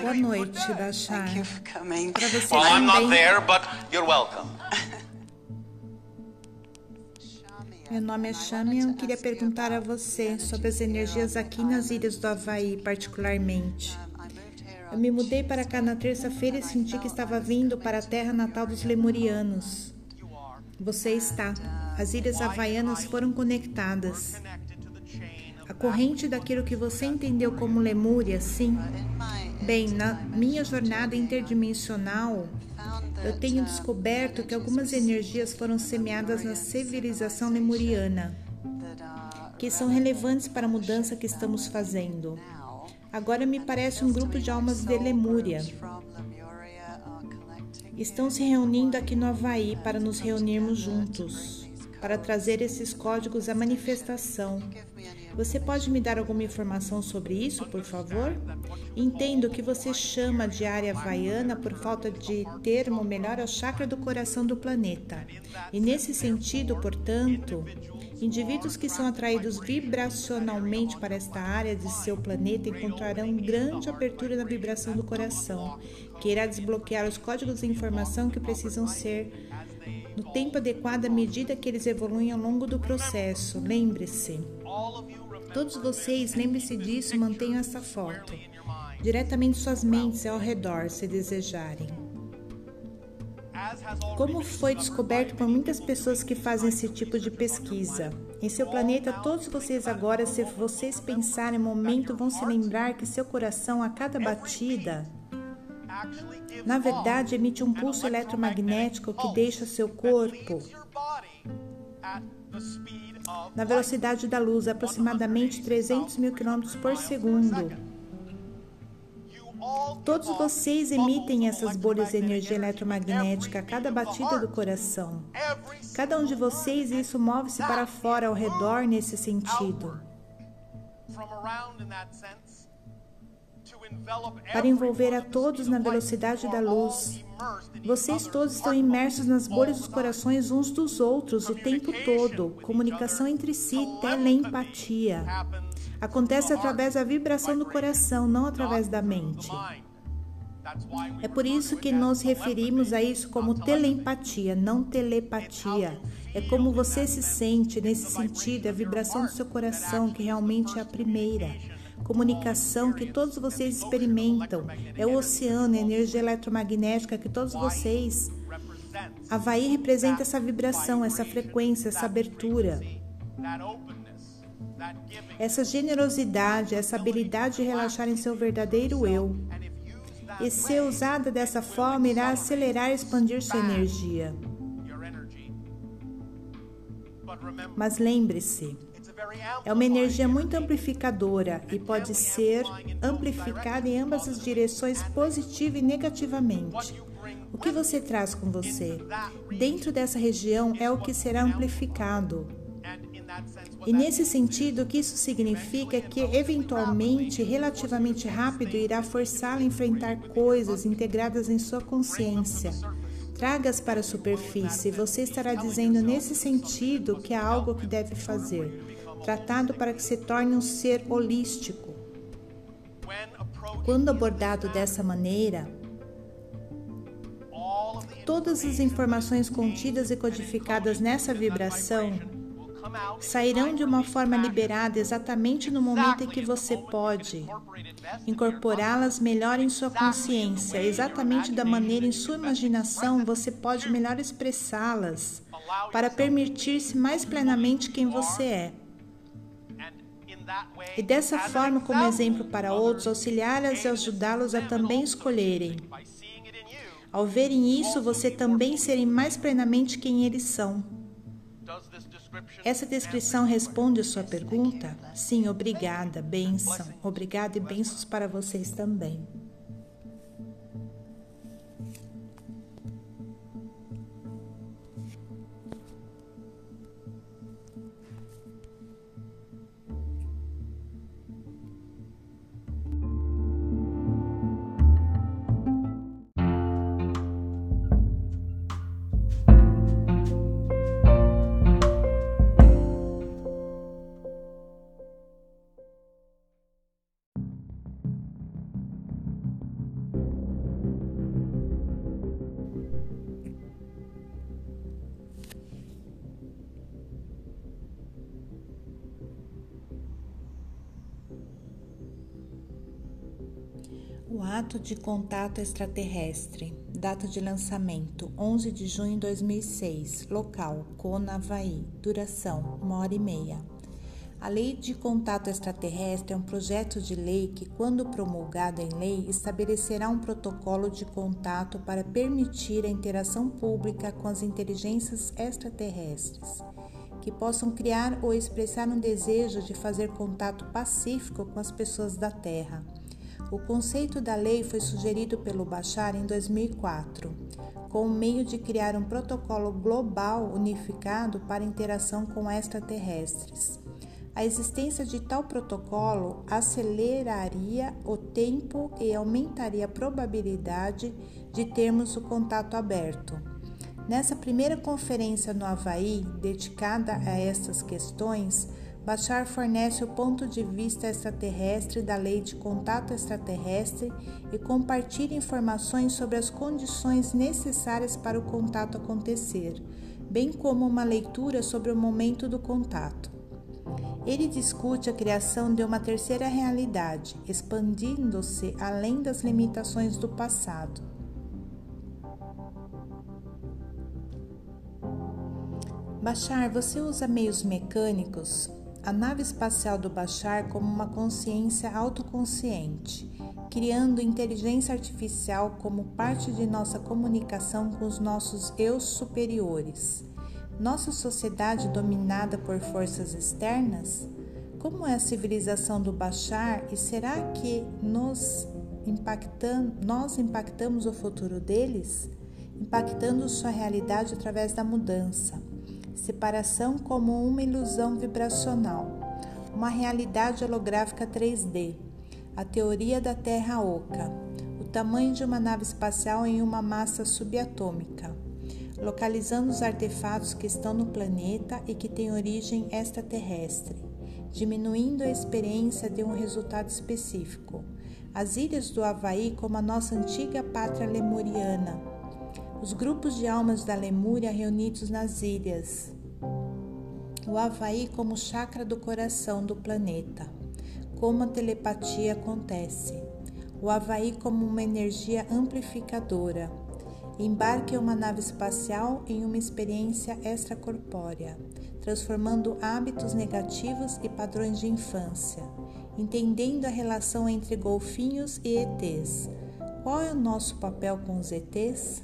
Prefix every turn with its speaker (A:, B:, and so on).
A: Boa noite, Bashar. Para você
B: Well, I'm not there, but you're welcome.
A: Meu nome é Shami e eu queria perguntar a você sobre as energias aqui nas ilhas do Havaí, particularmente. Eu me mudei para cá na terça-feira e senti que estava vindo para a terra natal dos lemurianos. Você está. As ilhas havaianas foram conectadas. A corrente daquilo que você entendeu como Lemúria, sim. Bem, na minha jornada interdimensional, eu tenho descoberto que algumas energias foram semeadas na civilização lemuriana, que são relevantes para a mudança que estamos fazendo. Agora me parece um grupo de almas de Lemúria. Estão se reunindo aqui no Havaí para nos reunirmos juntos, para trazer esses códigos à manifestação. Você pode me dar alguma informação sobre isso, por favor? Entendo que você chama de área havaiana por falta de termo melhor ao chakra do coração do planeta. E nesse sentido, portanto, indivíduos que são atraídos vibracionalmente para esta área de seu planeta encontrarão grande abertura na vibração do coração, que irá desbloquear os códigos de informação que precisam ser no tempo adequado à medida que eles evoluem ao longo do processo. Lembre-se. Todos vocês, lembre-se disso, mantenham essa foto diretamente suas mentes ao redor, se desejarem. Como foi descoberto por muitas pessoas que fazem esse tipo de pesquisa. Em seu planeta, todos vocês agora, se vocês pensarem um momento, vão se lembrar que seu coração, a cada batida, na verdade, emite um pulso eletromagnético que deixa seu corpo na velocidade da luz, aproximadamente 300 mil quilômetros por segundo. Todos vocês emitem essas bolhas de energia eletromagnética a cada batida do coração. Cada um de vocês, isso move-se para fora ao redor nesse sentido. Para envolver a todos na velocidade da luz. Vocês todos estão imersos nas bolhas dos corações uns dos outros o tempo todo. Comunicação entre si, telempatia. Acontece através da vibração do coração, não através da mente. É por isso que nos referimos a isso como telempatia, não telepatia. É como você se sente nesse sentido, é a vibração do seu coração que realmente é a primeira. Comunicação que todos vocês experimentam. É o oceano, a energia eletromagnética que todos vocês. Havaí representa essa vibração, essa frequência, essa abertura. Essa generosidade, essa habilidade de relaxar em seu verdadeiro eu. E ser usada dessa forma irá acelerar e expandir sua energia. Mas lembre-se, é uma energia muito amplificadora e pode ser amplificada em ambas as direções, positiva e negativamente. O que você traz com você? Dentro dessa região é o que será amplificado. E nesse sentido, o que isso significa é que, eventualmente, relativamente rápido, irá forçá-la a enfrentar coisas integradas em sua consciência. Tragas para a superfície. Você estará dizendo nesse sentido que há algo que deve fazer, tratado para que se torne um ser holístico. Quando abordado dessa maneira, todas as informações contidas e codificadas nessa vibração sairão de uma forma liberada exatamente no momento em que você pode incorporá-las melhor em sua consciência, exatamente da maneira em sua imaginação você pode melhor expressá-las para permitir-se mais plenamente quem você é. E dessa forma, como exemplo para outros, auxiliá-las e ajudá-los a também escolherem. Ao verem isso, você também serem mais plenamente quem eles são. Essa descrição responde a sua pergunta? Sim, obrigada, bênção. Obrigada e bênçãos para vocês também. Ato de contato extraterrestre. Data de lançamento: 11 de junho de 2006. Local: Kona, Havaí. Duração: uma hora e meia. A Lei de Contato Extraterrestre é um projeto de lei que, quando promulgado em lei, estabelecerá um protocolo de contato para permitir a interação pública com as inteligências extraterrestres, que possam criar ou expressar um desejo de fazer contato pacífico com as pessoas da Terra o conceito da lei foi sugerido pelo Bachar em 2004, com o meio de criar um protocolo global unificado para interação com extraterrestres. A existência de tal protocolo aceleraria o tempo e aumentaria a probabilidade de termos o contato aberto. Nessa primeira conferência no Havaí, dedicada a estas questões, Bachar fornece o ponto de vista extraterrestre da lei de contato extraterrestre e compartilha informações sobre as condições necessárias para o contato acontecer, bem como uma leitura sobre o momento do contato. Ele discute a criação de uma terceira realidade, expandindo-se além das limitações do passado. Bachar, você usa meios mecânicos a nave espacial do Bashar como uma consciência autoconsciente, criando inteligência artificial como parte de nossa comunicação com os nossos eus superiores. Nossa sociedade dominada por forças externas? Como é a civilização do Bashar e será que nos impactam, nós impactamos o futuro deles? Impactando sua realidade através da mudança separação como uma ilusão vibracional, uma realidade holográfica 3D, a teoria da Terra oca, o tamanho de uma nave espacial em uma massa subatômica, localizando os artefatos que estão no planeta e que têm origem extraterrestre, diminuindo a experiência de um resultado específico. As ilhas do Havaí como a nossa antiga pátria lemuriana, os grupos de almas da Lemúria reunidos nas ilhas. O Havaí como chakra do coração do planeta. Como a telepatia acontece. O Havaí como uma energia amplificadora. Embarque uma nave espacial em uma experiência extracorpórea, transformando hábitos negativos e padrões de infância, entendendo a relação entre golfinhos e ETs. Qual é o nosso papel com os ETs?